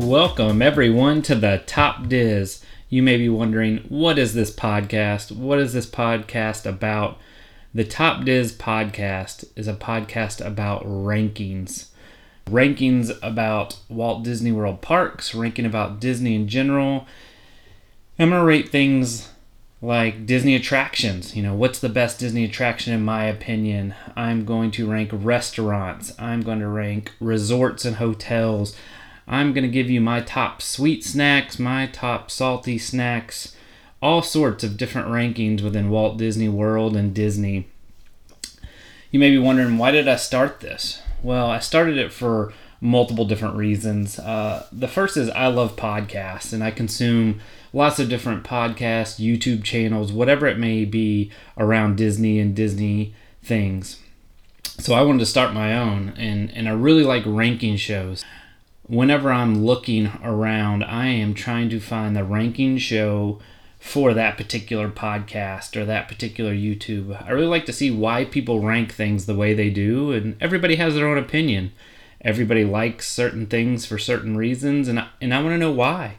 Welcome, everyone, to the Top Diz. You may be wondering, what is this podcast? What is this podcast about? The Top Diz podcast is a podcast about rankings. Rankings about Walt Disney World parks, ranking about Disney in general. I'm going to rate things like Disney attractions. You know, what's the best Disney attraction in my opinion? I'm going to rank restaurants. I'm going to rank resorts and hotels. I'm going to give you my top sweet snacks, my top salty snacks, all sorts of different rankings within Walt Disney World and Disney. You may be wondering, why did I start this? Well, I started it for multiple different reasons. Uh, the first is I love podcasts and I consume lots of different podcasts, YouTube channels, whatever it may be around Disney and Disney things. So I wanted to start my own, and, and I really like ranking shows whenever I'm looking around, I am trying to find the ranking show for that particular podcast or that particular YouTube. I really like to see why people rank things the way they do, and everybody has their own opinion. Everybody likes certain things for certain reasons, and I, and I want to know why.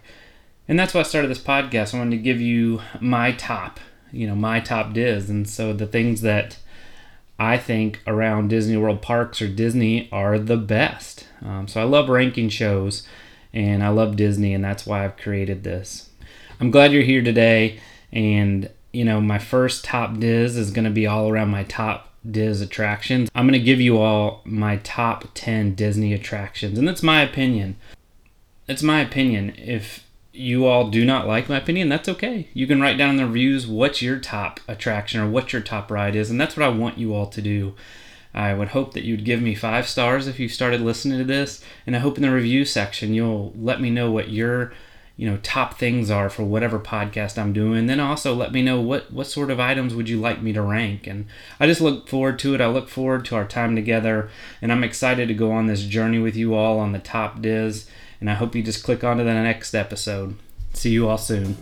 And that's why I started this podcast. I wanted to give you my top, you know, my top diz, and so the things that I think around Disney World parks or Disney are the best. Um, so I love ranking shows and I love Disney, and that's why I've created this. I'm glad you're here today. And, you know, my first top Diz is going to be all around my top Diz attractions. I'm going to give you all my top 10 Disney attractions, and that's my opinion. It's my opinion. If you all do not like my opinion, that's okay. You can write down in the reviews what's your top attraction or what your top ride is, and that's what I want you all to do. I would hope that you'd give me five stars if you started listening to this, and I hope in the review section you'll let me know what your you know top things are for whatever podcast I'm doing. Then also let me know what what sort of items would you like me to rank. And I just look forward to it. I look forward to our time together, and I'm excited to go on this journey with you all on the top Diz and I hope you just click on to the next episode. See you all soon.